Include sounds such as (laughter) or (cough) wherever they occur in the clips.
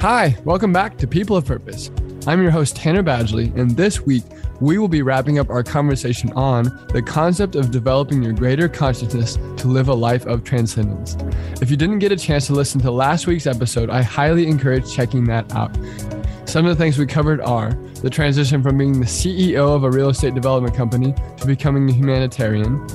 Hi, welcome back to People of Purpose. I'm your host, Tanner Badgley, and this week we will be wrapping up our conversation on the concept of developing your greater consciousness to live a life of transcendence. If you didn't get a chance to listen to last week's episode, I highly encourage checking that out. Some of the things we covered are the transition from being the CEO of a real estate development company to becoming a humanitarian.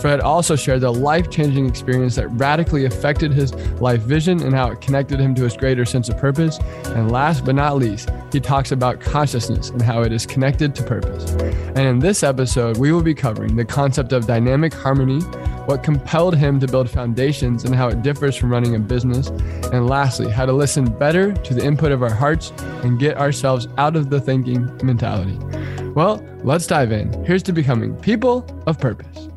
Fred also shared the life changing experience that radically affected his life vision and how it connected him to his greater sense of purpose. And last but not least, he talks about consciousness and how it is connected to purpose. And in this episode, we will be covering the concept of dynamic harmony, what compelled him to build foundations and how it differs from running a business. And lastly, how to listen better to the input of our hearts and get ourselves out of the thinking mentality. Well, let's dive in. Here's to becoming people of purpose.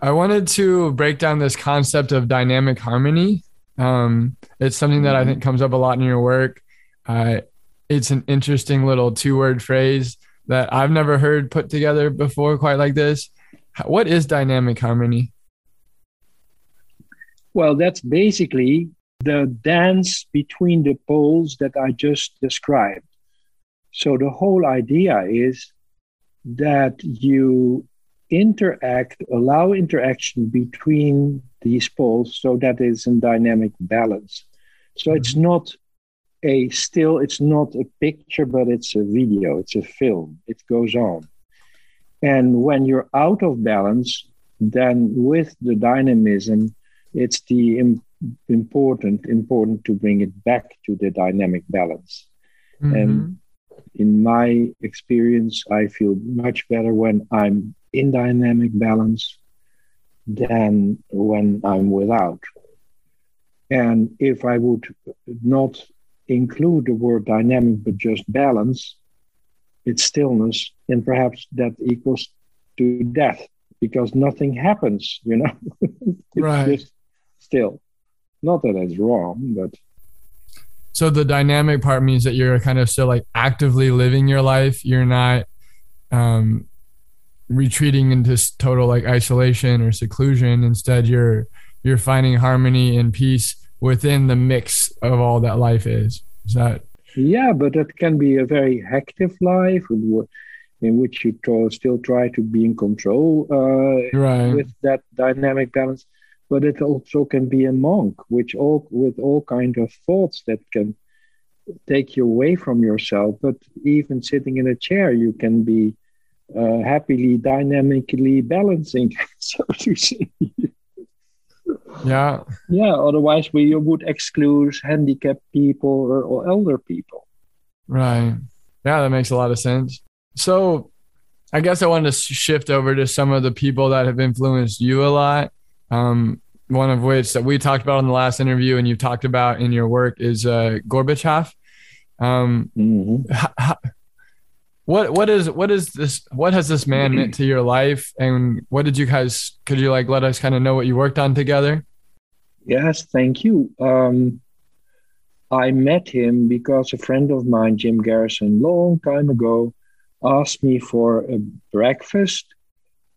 I wanted to break down this concept of dynamic harmony. Um, it's something that I think comes up a lot in your work. Uh, it's an interesting little two word phrase that I've never heard put together before quite like this. What is dynamic harmony? Well, that's basically the dance between the poles that I just described. So the whole idea is that you interact, allow interaction between these poles so that it's in dynamic balance. So mm-hmm. it's not a still, it's not a picture, but it's a video, it's a film, it goes on. And when you're out of balance, then with the dynamism, it's the Im- important important to bring it back to the dynamic balance. Mm-hmm. And in my experience, I feel much better when I'm in dynamic balance than when I'm without. And if I would not include the word dynamic but just balance, it's stillness, and perhaps that equals to death because nothing happens, you know. (laughs) it's right. just still. Not that it's wrong, but so the dynamic part means that you're kind of still like actively living your life. You're not um retreating into total like isolation or seclusion. Instead, you're you're finding harmony and peace within the mix of all that life is. Is that yeah, but it can be a very active life in which you still try to be in control uh, right. with that dynamic balance. But it also can be a monk, which all with all kind of thoughts that can take you away from yourself. But even sitting in a chair, you can be uh, happily, dynamically balancing, so to say. Yeah. Yeah. Otherwise, we would exclude handicapped people or, or elder people. Right. Yeah, that makes a lot of sense. So, I guess I wanted to shift over to some of the people that have influenced you a lot. Um, one of which that we talked about in the last interview and you've talked about in your work is uh, Gorbachev. Um, mm-hmm. What what is what is this? What has this man meant to your life? And what did you guys? Could you like let us kind of know what you worked on together? Yes, thank you. Um, I met him because a friend of mine, Jim Garrison, long time ago, asked me for a breakfast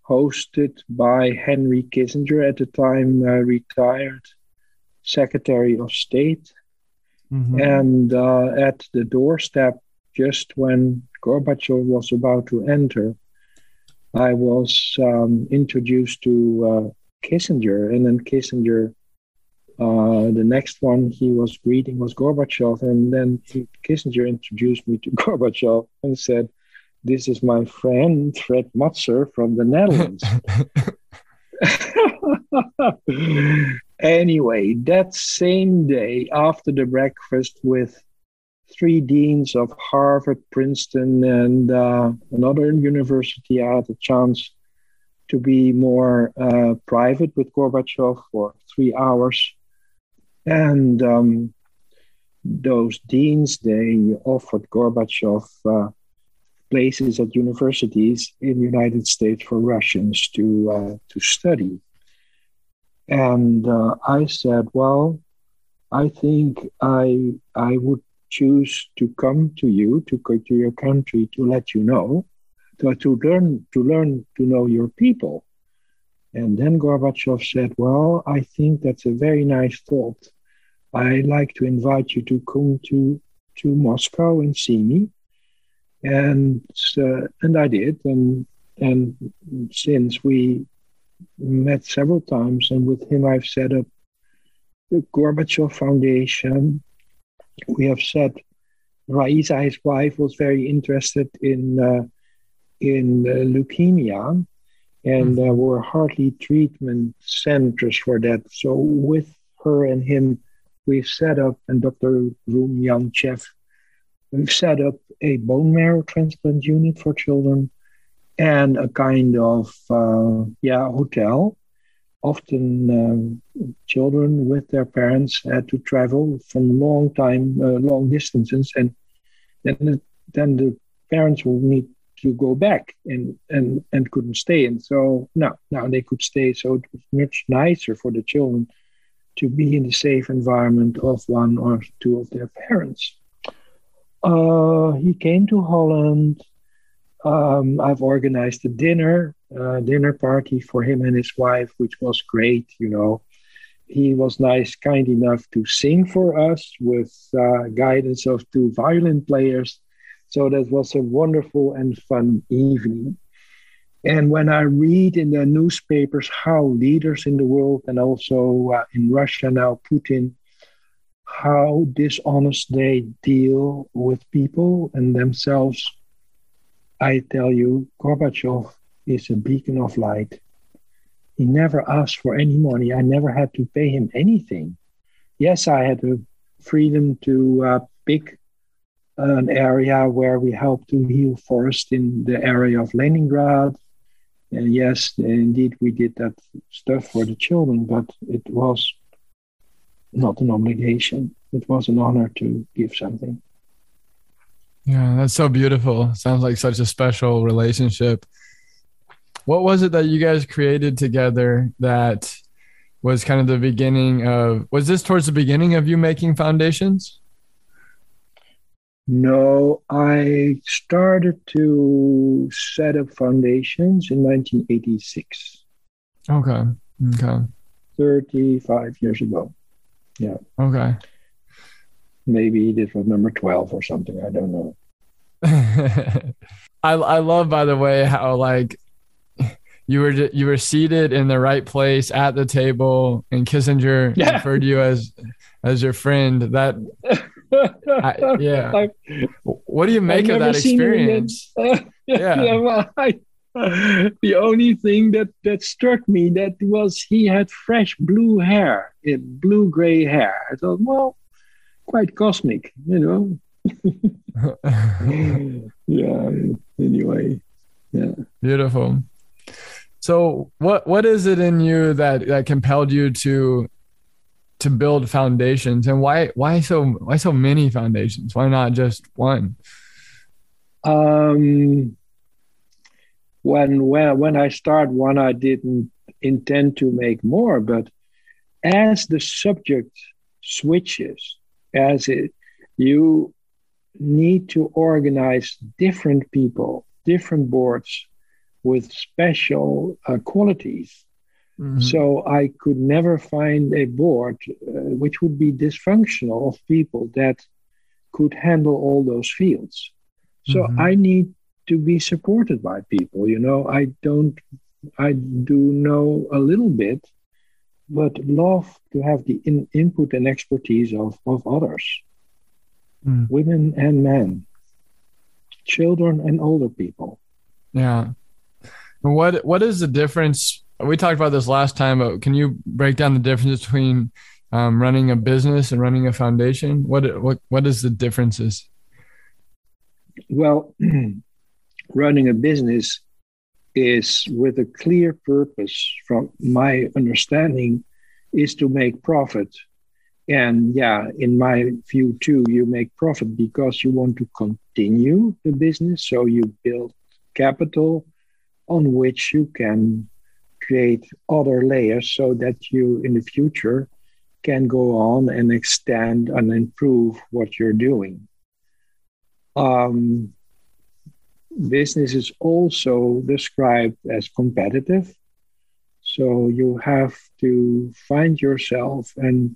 hosted by Henry Kissinger, at the time uh, retired Secretary of State. Mm-hmm. And uh, at the doorstep, just when Gorbachev was about to enter, I was um, introduced to uh, Kissinger, and then Kissinger uh, the next one he was greeting was Gorbachev, and then Kissinger introduced me to (laughs) Gorbachev and said, "This is my friend Fred Matser from the Netherlands." (laughs) (laughs) anyway, that same day, after the breakfast with three deans of Harvard, Princeton, and uh, another university, I had a chance to be more uh, private with Gorbachev for three hours. And um, those deans, they offered Gorbachev uh, places at universities in the United States for Russians to, uh, to study. And uh, I said, well, I think I, I would choose to come to you, to go to your country to let you know to, to learn to learn to know your people. And then Gorbachev said, "Well, I think that's a very nice thought. I like to invite you to come to to Moscow and see me." And uh, and I did, and and since we met several times, and with him I've set up the Gorbachev Foundation. We have said Raisa, his wife, was very interested in uh, in uh, leukemia, and there mm-hmm. were hardly treatment centers for that. So with her and him, we've set up, and Dr. Rumyantsev, we've set up a bone marrow transplant unit for children and a kind of uh, yeah hotel. Often um, children with their parents had to travel from long time, uh, long distances, and then then the parents will need to go back and and and couldn't stay. And so now now they could stay. So it was much nicer for the children to be in the safe environment of one or two of their parents. Uh, he came to holland um, i've organized a dinner uh, dinner party for him and his wife which was great you know he was nice kind enough to sing for us with uh, guidance of two violin players so that was a wonderful and fun evening. And when I read in the newspapers how leaders in the world and also uh, in Russia now, Putin, how dishonest they deal with people and themselves, I tell you, Gorbachev is a beacon of light. He never asked for any money. I never had to pay him anything. Yes, I had the freedom to uh, pick an area where we helped to heal forest in the area of Leningrad. And yes, indeed, we did that stuff for the children, but it was not an obligation. It was an honor to give something. Yeah, that's so beautiful. Sounds like such a special relationship. What was it that you guys created together that was kind of the beginning of was this towards the beginning of you making foundations? No, I started to set up foundations in 1986. Okay. Okay. 35 years ago. Yeah. Okay. Maybe this was number 12 or something. I don't know. (laughs) I I love by the way how like (laughs) you were you were seated in the right place at the table and Kissinger (laughs) yeah. referred you as as your friend that I, yeah. I, what do you make of that experience? yeah. yeah well, I, the only thing that that struck me that was he had fresh blue hair, eh, blue gray hair. I thought, well, quite cosmic, you know. (laughs) yeah. Anyway, yeah. Beautiful. So, what what is it in you that that compelled you to to build foundations and why why so why so many foundations why not just one um when when when i start one i didn't intend to make more but as the subject switches as it you need to organize different people different boards with special uh, qualities Mm-hmm. So I could never find a board uh, which would be dysfunctional of people that could handle all those fields. So mm-hmm. I need to be supported by people. You know, I don't, I do know a little bit, but love to have the in, input and expertise of, of others, mm. women and men, children and older people. Yeah. What what is the difference we talked about this last time, but can you break down the difference between um, running a business and running a foundation? What what what is the differences? Well, (clears throat) running a business is with a clear purpose, from my understanding, is to make profit. And yeah, in my view too, you make profit because you want to continue the business. So you build capital on which you can create other layers so that you in the future can go on and extend and improve what you're doing. Um, business is also described as competitive. So you have to find yourself and,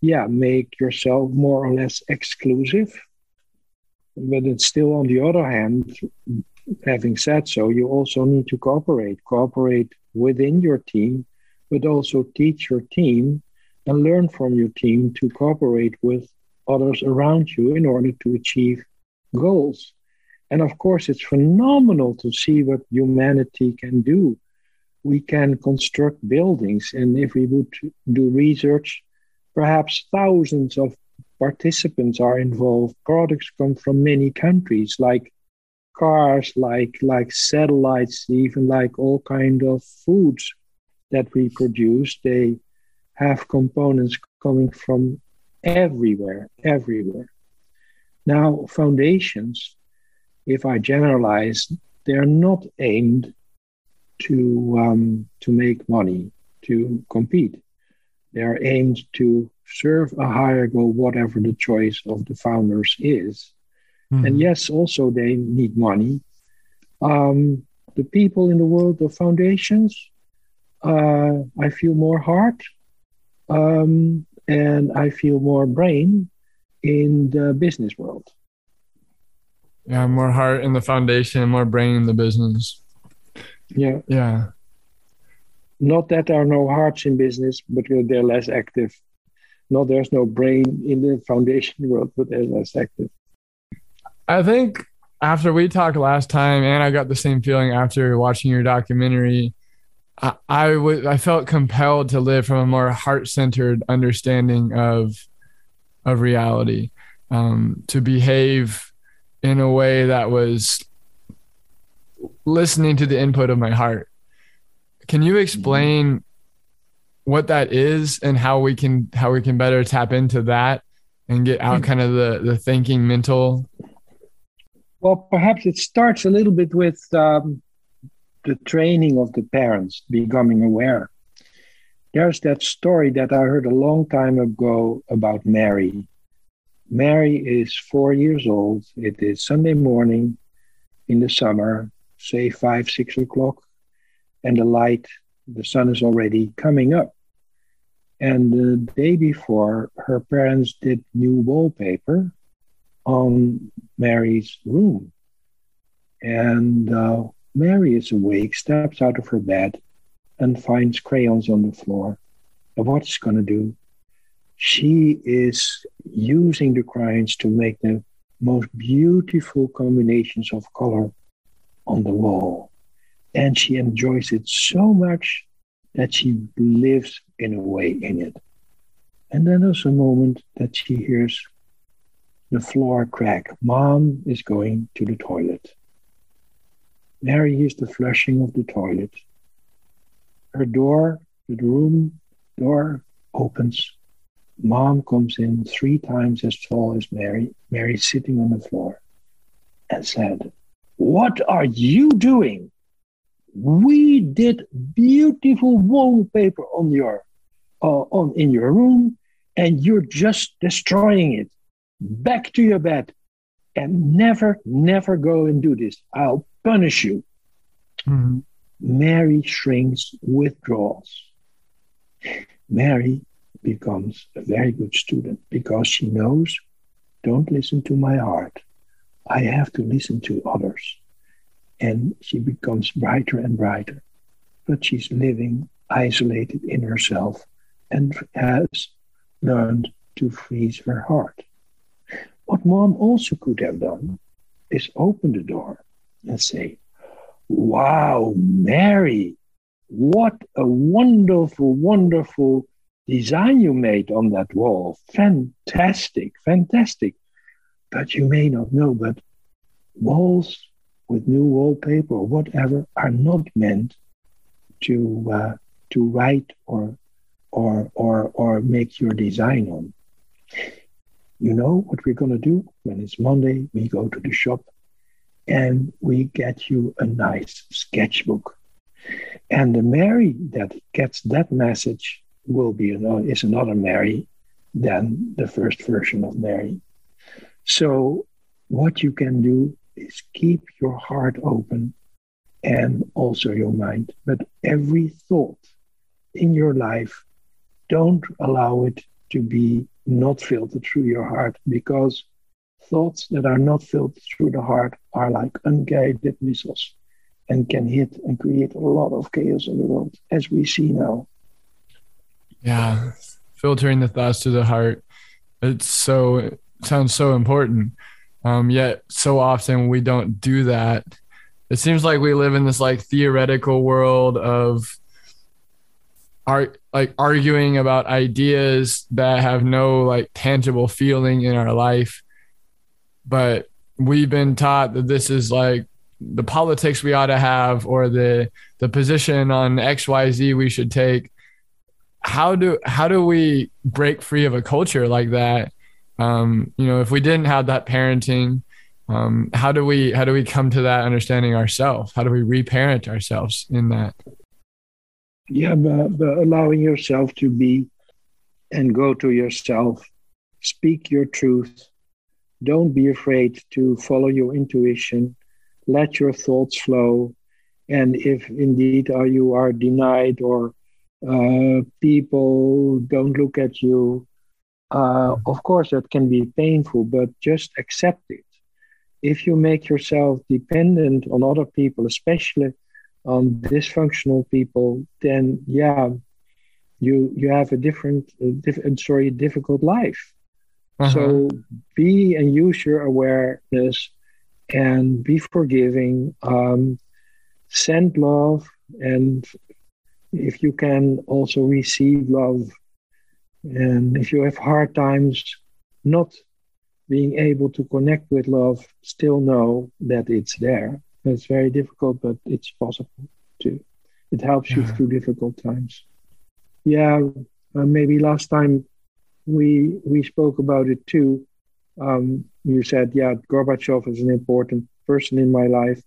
yeah, make yourself more or less exclusive. But it's still, on the other hand, having said so, you also need to cooperate, cooperate within your team, but also teach your team and learn from your team to cooperate with others around you in order to achieve goals. And of course, it's phenomenal to see what humanity can do. We can construct buildings, and if we would do research, perhaps thousands of participants are involved. Products come from many countries, like cars, like like satellites, even like all kind of foods that we produce. They have components coming from everywhere, everywhere. Now, foundations if I generalize, they're not aimed to um, to make money to compete. They are aimed to serve a higher goal, whatever the choice of the founders is. Mm-hmm. And yes, also they need money. Um, the people in the world of foundations, uh, I feel more heart um, and I feel more brain in the business world. Yeah, more heart in the foundation, more brain in the business. Yeah. Yeah. Not that there are no hearts in business, but they're less active. No, there's no brain in the foundation (laughs) world, but they're less active. I think after we talked last time, and I got the same feeling after watching your documentary, I, I, w- I felt compelled to live from a more heart centered understanding of of reality, um, to behave in a way that was listening to the input of my heart. Can you explain what that is and how we can how we can better tap into that and get out kind of the the thinking mental? Well, perhaps it starts a little bit with um, the training of the parents becoming aware. There's that story that I heard a long time ago about Mary. Mary is four years old. It is Sunday morning in the summer, say five, six o'clock, and the light, the sun is already coming up. And the day before, her parents did new wallpaper on Mary's room. And uh, Mary is awake, steps out of her bed, and finds crayons on the floor. And what's going to do? She is using the crayons to make the most beautiful combinations of color on the wall. And she enjoys it so much that she lives in a way in it. And then there's a moment that she hears the floor crack. Mom is going to the toilet. Mary hears the flushing of the toilet. Her door, the room door opens Mom comes in three times as tall as Mary, Mary sitting on the floor, and said, What are you doing? We did beautiful wallpaper on your uh, on in your room, and you're just destroying it. Back to your bed, and never, never go and do this. I'll punish you. Mm-hmm. Mary shrinks, withdraws. Mary becomes a very good student because she knows don't listen to my heart. I have to listen to others. And she becomes brighter and brighter. But she's living isolated in herself and has learned to freeze her heart. What mom also could have done is open the door and say, Wow, Mary, what a wonderful, wonderful design you made on that wall. Fantastic, fantastic. But you may not know, but walls with new wallpaper or whatever are not meant to uh, to write or or or or make your design on. You know what we're gonna do when it's Monday? We go to the shop and we get you a nice sketchbook. And the Mary that gets that message will be another, is another Mary than the first version of Mary. So what you can do is keep your heart open and also your mind. But every thought in your life, don't allow it to be not filtered through your heart because thoughts that are not filtered through the heart are like unguided missiles and can hit and create a lot of chaos in the world, as we see now. Yeah, filtering the thoughts to the heart. It's so it sounds so important. Um, yet so often we don't do that. It seems like we live in this like theoretical world of art like arguing about ideas that have no like tangible feeling in our life. But we've been taught that this is like the politics we ought to have or the the position on XYZ we should take. How do how do we break free of a culture like that? Um, you know if we didn't have that parenting um, how do we how do we come to that understanding ourselves? How do we reparent ourselves in that? Yeah but, but allowing yourself to be and go to yourself speak your truth. Don't be afraid to follow your intuition. Let your thoughts flow. And if indeed uh, you are denied or uh, people don't look at you uh, of course, that can be painful, but just accept it. If you make yourself dependent on other people, especially on dysfunctional people, then yeah, you you have a different, uh, diff- sorry, difficult life. Uh-huh. So be and use your awareness and be forgiving. Um, send love, and if you can, also receive love and if you have hard times not being able to connect with love, still know that it's there. It's very difficult, but it's possible too. It helps yeah. you through difficult times. Yeah, uh, maybe last time we we spoke about it too. Um, you said, yeah, Gorbachev is an important person in my life,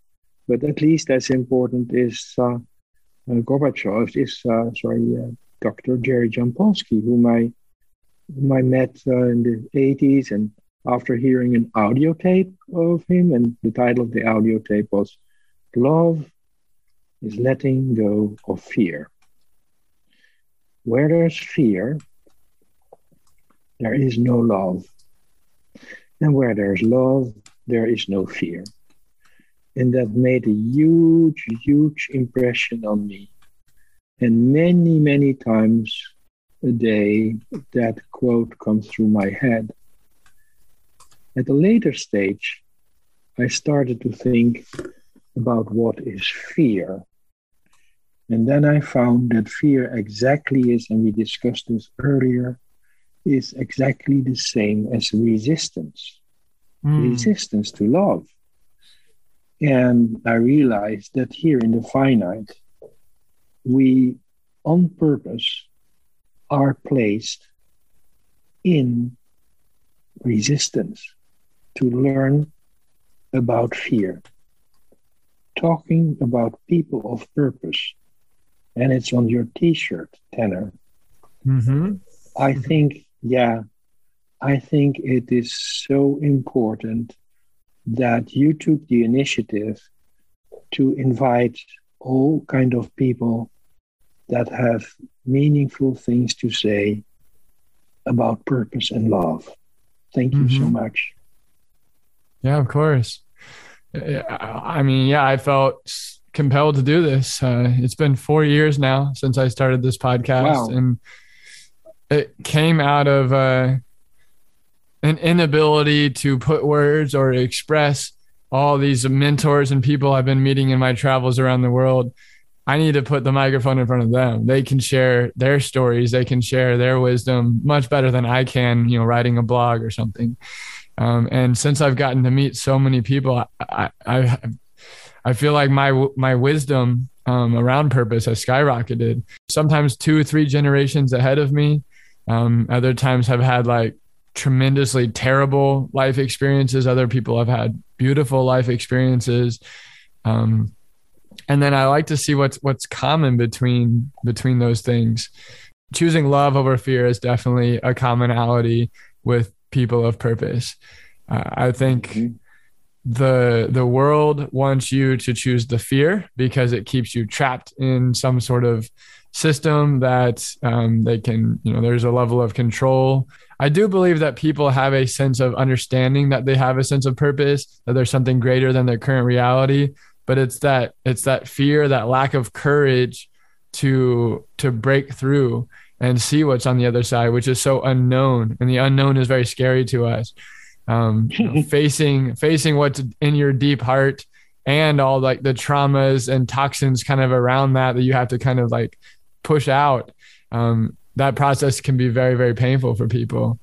but at least as important is uh, Gorbachev is uh, sorry uh, Dr. Jerry Jampolsky, whom I, whom I met uh, in the 80s. And after hearing an audio tape of him, and the title of the audio tape was Love is Letting Go of Fear. Where there's fear, there is no love. And where there's love, there is no fear. And that made a huge, huge impression on me. And many, many times a day, that quote comes through my head. At a later stage, I started to think about what is fear. And then I found that fear exactly is, and we discussed this earlier, is exactly the same as resistance. Mm. Resistance to love. And I realized that here in the finite, we on purpose are placed in resistance to learn about fear. Talking about people of purpose, and it's on your t shirt, Tanner. Mm-hmm. I think, yeah, I think it is so important that you took the initiative to invite all kind of people that have meaningful things to say about purpose and love. Thank you mm-hmm. so much. Yeah, of course. I mean, yeah, I felt compelled to do this. Uh, it's been four years now since I started this podcast, wow. and it came out of uh, an inability to put words or express all these mentors and people I've been meeting in my travels around the world I need to put the microphone in front of them. They can share their stories, they can share their wisdom much better than I can, you know, writing a blog or something. Um, and since I've gotten to meet so many people, I, I, I feel like my my wisdom um, around purpose has skyrocketed. Sometimes two or three generations ahead of me. Um, other times have had like tremendously terrible life experiences. Other people have had beautiful life experiences. Um, and then I like to see what's what's common between between those things. Choosing love over fear is definitely a commonality with people of purpose. Uh, I think mm-hmm. the the world wants you to choose the fear because it keeps you trapped in some sort of system that um, they can you know there's a level of control. I do believe that people have a sense of understanding that they have a sense of purpose that there's something greater than their current reality. But it's that it's that fear that lack of courage to to break through and see what's on the other side, which is so unknown, and the unknown is very scary to us. Um, you know, (laughs) facing facing what's in your deep heart and all like the traumas and toxins kind of around that that you have to kind of like push out. Um, that process can be very very painful for people.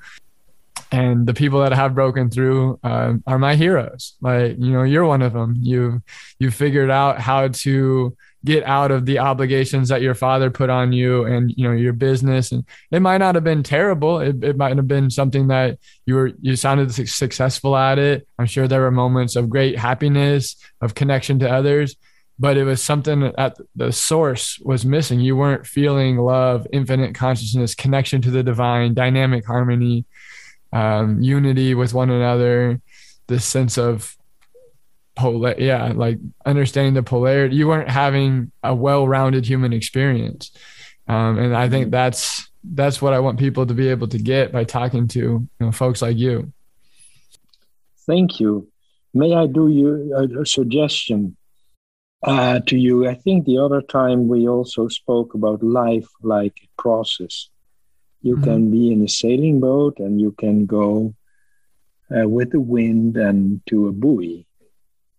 And the people that have broken through uh, are my heroes. Like you know you're one of them. You you figured out how to get out of the obligations that your father put on you and you know your business. And it might not have been terrible. It, it might have been something that you were you sounded successful at it. I'm sure there were moments of great happiness of connection to others but it was something at the source was missing. You weren't feeling love infinite consciousness connection to the divine dynamic harmony um, unity with one another this sense of polar yeah like understanding the polarity. You weren't having a well-rounded human experience. Um, and i think mm-hmm. that's that's what i want people to be able to get by talking to you know folks like you. Thank you. May i do you a, a suggestion uh, to you i think the other time we also spoke about life like a process you mm-hmm. can be in a sailing boat and you can go uh, with the wind and to a buoy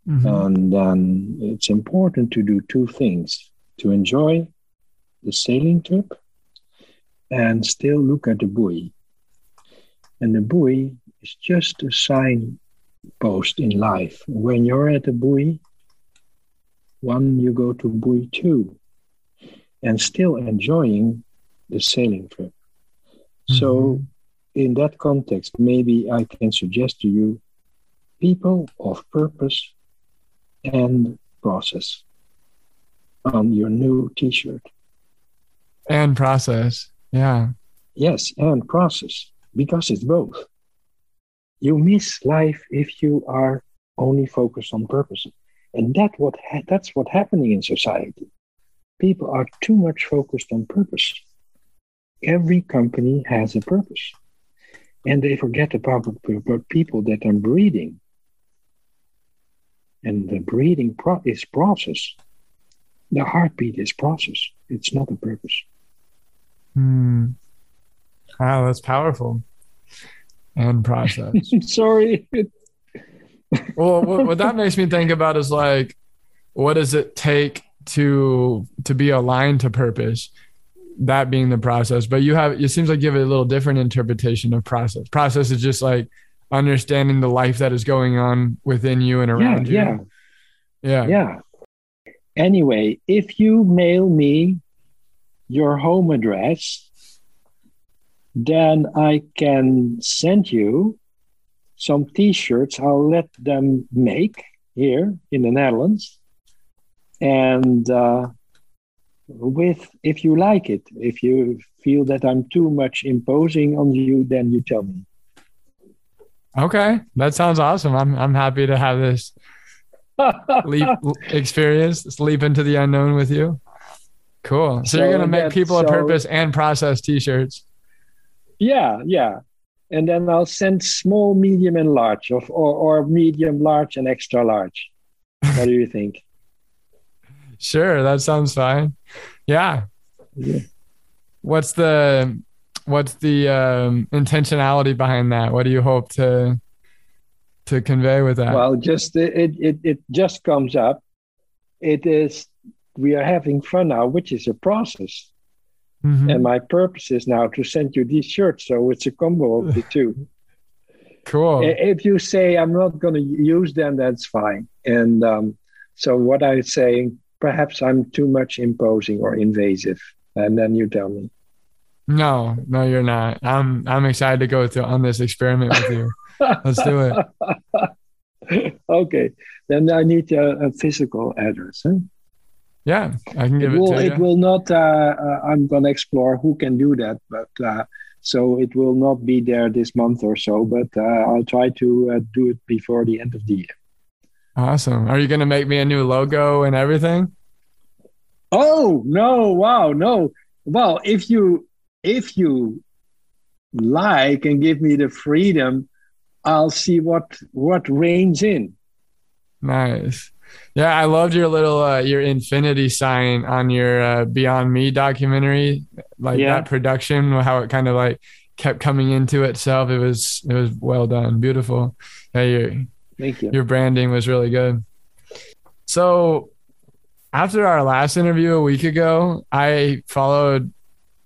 Mm-hmm. And um, it's important to do two things to enjoy the sailing trip and still look at the buoy. And the buoy is just a signpost in life. When you're at the buoy, one, you go to buoy two, and still enjoying the sailing trip. Mm-hmm. So, in that context, maybe I can suggest to you people of purpose and process on your new t-shirt and process yeah yes and process because it's both you miss life if you are only focused on purpose and that what ha- that's what happening in society people are too much focused on purpose every company has a purpose and they forget about, about people that are breathing and the breathing pro- is process. The heartbeat is process. It's not a purpose. Hmm. Wow, that's powerful. And process. (laughs) Sorry. Well, what, what that makes me think about is like, what does it take to to be aligned to purpose? That being the process, but you have it seems like you have a little different interpretation of process. Process is just like understanding the life that is going on within you and around yeah, you. Yeah. Yeah. Yeah. Anyway, if you mail me your home address, then I can send you some t shirts I'll let them make here in the Netherlands. And uh, with, if you like it, if you feel that I'm too much imposing on you, then you tell me. Okay, that sounds awesome. I'm I'm happy to have this (laughs) leap experience, this leap into the unknown with you. Cool. So, so you're gonna make people so, a purpose and process t-shirts. Yeah, yeah. And then I'll send small, medium, and large, of or, or medium, large, and extra large. What do you (laughs) think? sure, that sounds fine. Yeah. yeah. What's the what's the um, intentionality behind that? What do you hope to to convey with that? Well, just it it it just comes up. It is we are having fun now, which is a process. Mm-hmm. And my purpose is now to send you these shirts, so it's a combo of the (laughs) two. cool. If you say I'm not going to use them, that's fine. And um, So what I'm saying, perhaps I'm too much imposing or invasive, and then you tell me. No, no, you're not. I'm I'm excited to go through on this experiment with you. (laughs) Let's do it. okay, then I need a, a physical address. Huh? Yeah, I can give it, it will, to you. It will not. Uh, uh, I'm gonna explore who can do that, but uh, so it will not be there this month or so. But uh, I'll try to uh, do it before the end of the year. Awesome. Are you gonna make me a new logo and everything? Oh no! Wow, no. Well, if you if you like and give me the freedom, I'll see what what reigns in. Nice. Yeah, I loved your little uh, your infinity sign on your uh, Beyond Me documentary. Like yeah. that production, how it kind of like kept coming into itself. It was it was well done, beautiful. Yeah, your thank you. Your branding was really good. So after our last interview a week ago, I followed.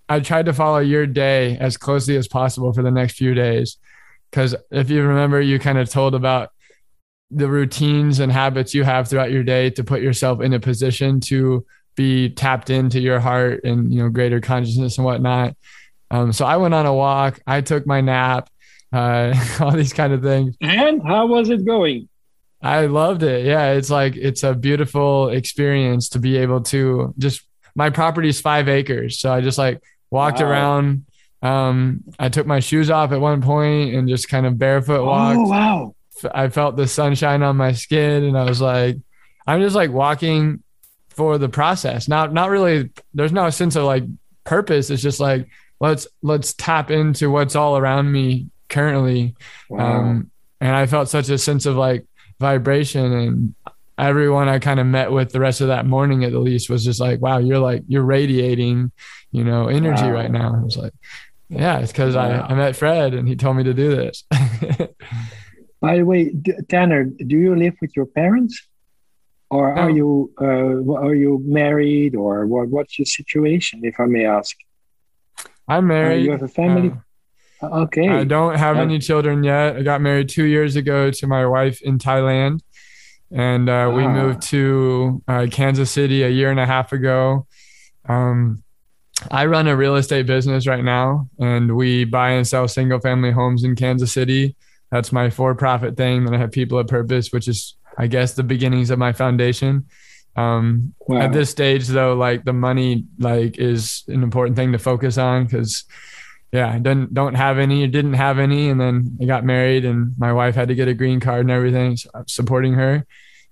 I tried to follow your day as closely as possible for the next few days, because if you remember, you kind of told about the routines and habits you have throughout your day to put yourself in a position to be tapped into your heart and you know greater consciousness and whatnot. Um, so I went on a walk. I took my nap. Uh, (laughs) all these kind of things. And how was it going? I loved it. Yeah, it's like it's a beautiful experience to be able to just. My property is five acres, so I just like walked wow. around. Um, I took my shoes off at one point and just kind of barefoot walked. Oh wow! I felt the sunshine on my skin and I was like, I'm just like walking for the process. Not not really there's no sense of like purpose. It's just like let's let's tap into what's all around me currently. Wow. Um, and I felt such a sense of like vibration and everyone I kind of met with the rest of that morning at the least was just like, wow, you're like you're radiating, you know, energy wow. right now. I was like, yeah, it's because wow. I, I met Fred and he told me to do this. (laughs) By the way, Tanner, do you live with your parents, or are you uh, are you married, or what? What's your situation, if I may ask? I'm married. Uh, you have a family. Uh, okay. I don't have any children yet. I got married two years ago to my wife in Thailand, and uh, we ah. moved to uh, Kansas City a year and a half ago. Um, I run a real estate business right now, and we buy and sell single family homes in Kansas City that's my for profit thing. Then I have people of purpose, which is, I guess, the beginnings of my foundation. Um, wow. At this stage, though, like the money, like is an important thing to focus on because, yeah, I didn't don't have any, didn't have any, and then I got married, and my wife had to get a green card and everything. So I'm supporting her.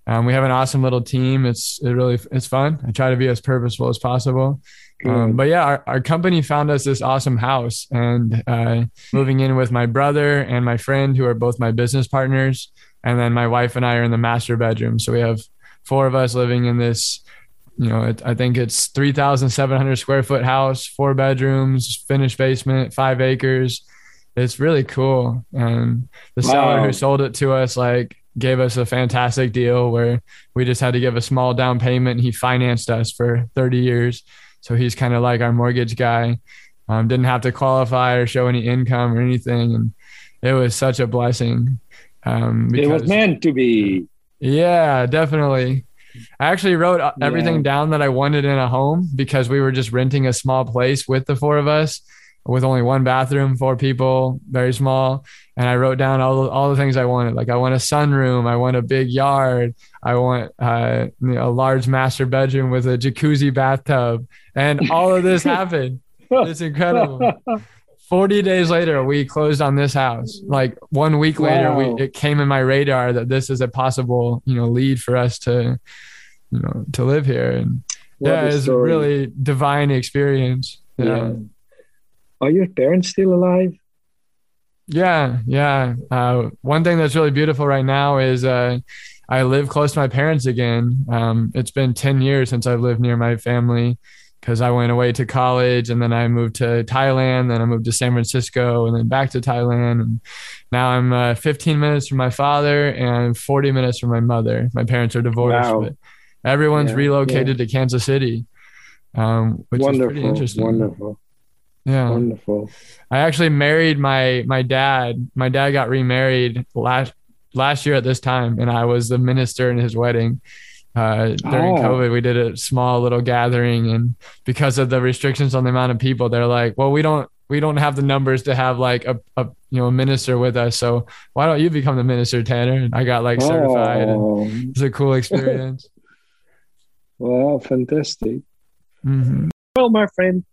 Um, we have an awesome little team. It's it really it's fun. I try to be as purposeful as possible. Um, but yeah, our, our company found us this awesome house and uh, moving in with my brother and my friend, who are both my business partners. And then my wife and I are in the master bedroom. So we have four of us living in this, you know, it, I think it's 3,700 square foot house, four bedrooms, finished basement, five acres. It's really cool. And the wow. seller who sold it to us, like, gave us a fantastic deal where we just had to give a small down payment. He financed us for 30 years. So he's kind of like our mortgage guy. Um, didn't have to qualify or show any income or anything, and it was such a blessing. Um, because, it was meant to be. Yeah, definitely. I actually wrote everything yeah. down that I wanted in a home because we were just renting a small place with the four of us with only one bathroom, four people, very small. And I wrote down all the, all the things I wanted. Like I want a sunroom, I want a big yard, I want uh, you know, a large master bedroom with a jacuzzi bathtub, and all of this (laughs) happened. It's incredible. 40 days later, we closed on this house. Like one week later, wow. we, it came in my radar that this is a possible, you know, lead for us to, you know, to live here. And what yeah, it's a really divine experience. Yeah. yeah. Are your parents still alive? Yeah, yeah. Uh, one thing that's really beautiful right now is uh, I live close to my parents again. Um, it's been 10 years since I've lived near my family because I went away to college and then I moved to Thailand, then I moved to San Francisco and then back to Thailand. And now I'm uh, 15 minutes from my father and 40 minutes from my mother. My parents are divorced, wow. but everyone's yeah, relocated yeah. to Kansas City, um, which wonderful, is pretty interesting. Wonderful. Yeah. Wonderful. I actually married my my dad. My dad got remarried last last year at this time and I was the minister in his wedding. Uh, during Oh. COVID, we did a small little gathering, and because of the restrictions on the amount of people, they're like, "Well, we don't we don't have the numbers to have like a, a you know a minister with us, so why don't you become the minister, Tanner?" And I got like certified. And Oh, it's a cool experience. (laughs) well, fantastic. hmm Well, my friend,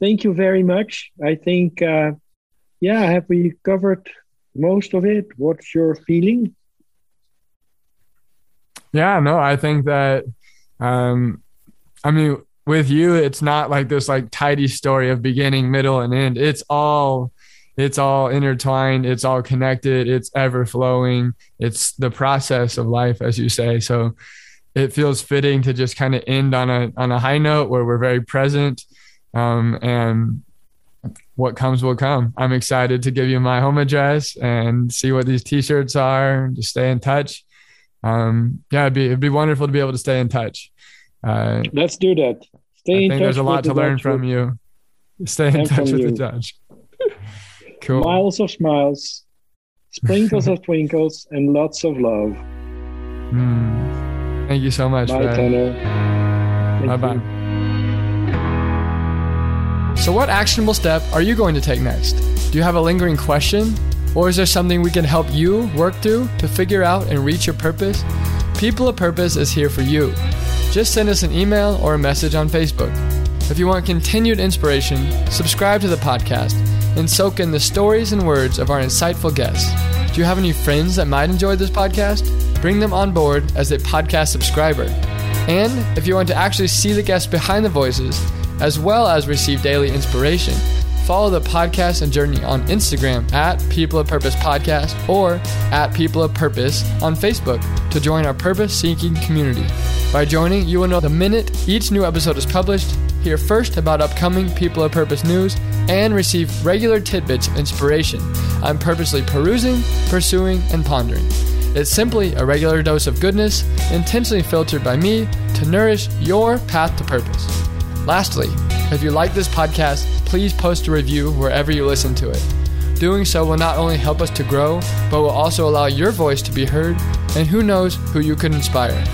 thank you very much. I think, uh, yeah, have we covered most of it? What's your feeling? Yeah, no, I think that um I mean with you it's not like this like tidy story of beginning, middle and end. It's all it's all intertwined, it's all connected, it's ever flowing. It's the process of life as you say. So it feels fitting to just kind of end on a on a high note where we're very present um and what comes will come. I'm excited to give you my home address and see what these t-shirts are and just stay in touch um, yeah, it'd be it'd be wonderful to be able to stay in touch. Uh, Let's do that. Stay I in touch there's a lot to learn from you. Stay in touch with you. the judge. (laughs) Cool. Miles of smiles, sprinkles of (laughs) twinkles, and lots of love. Mm. Thank you so much. Bye. Tanner. Bye bye. So, what actionable step are you going to take next? Do you have a lingering question? Or is there something we can help you work through to figure out and reach your purpose? People of Purpose is here for you. Just send us an email or a message on Facebook. If you want continued inspiration, subscribe to the podcast and soak in the stories and words of our insightful guests. Do you have any friends that might enjoy this podcast? Bring them on board as a podcast subscriber. And if you want to actually see the guests behind the voices, as well as receive daily inspiration, follow the podcast and journey on Instagram at People of Purpose Podcast or at People of Purpose on Facebook to join our purpose seeking community. By joining, you will know the minute each new episode is published, hear first about upcoming People of Purpose news, and receive regular tidbits of inspiration I'm purposely perusing, pursuing, and pondering. It's simply a regular dose of goodness, intentionally filtered by me to nourish your path to purpose. Lastly, if you like this podcast, please post a review wherever you listen to it. Doing so will not only help us to grow, but will also allow your voice to be heard, and who knows who you could inspire.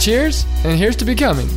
Cheers, and here's to becoming.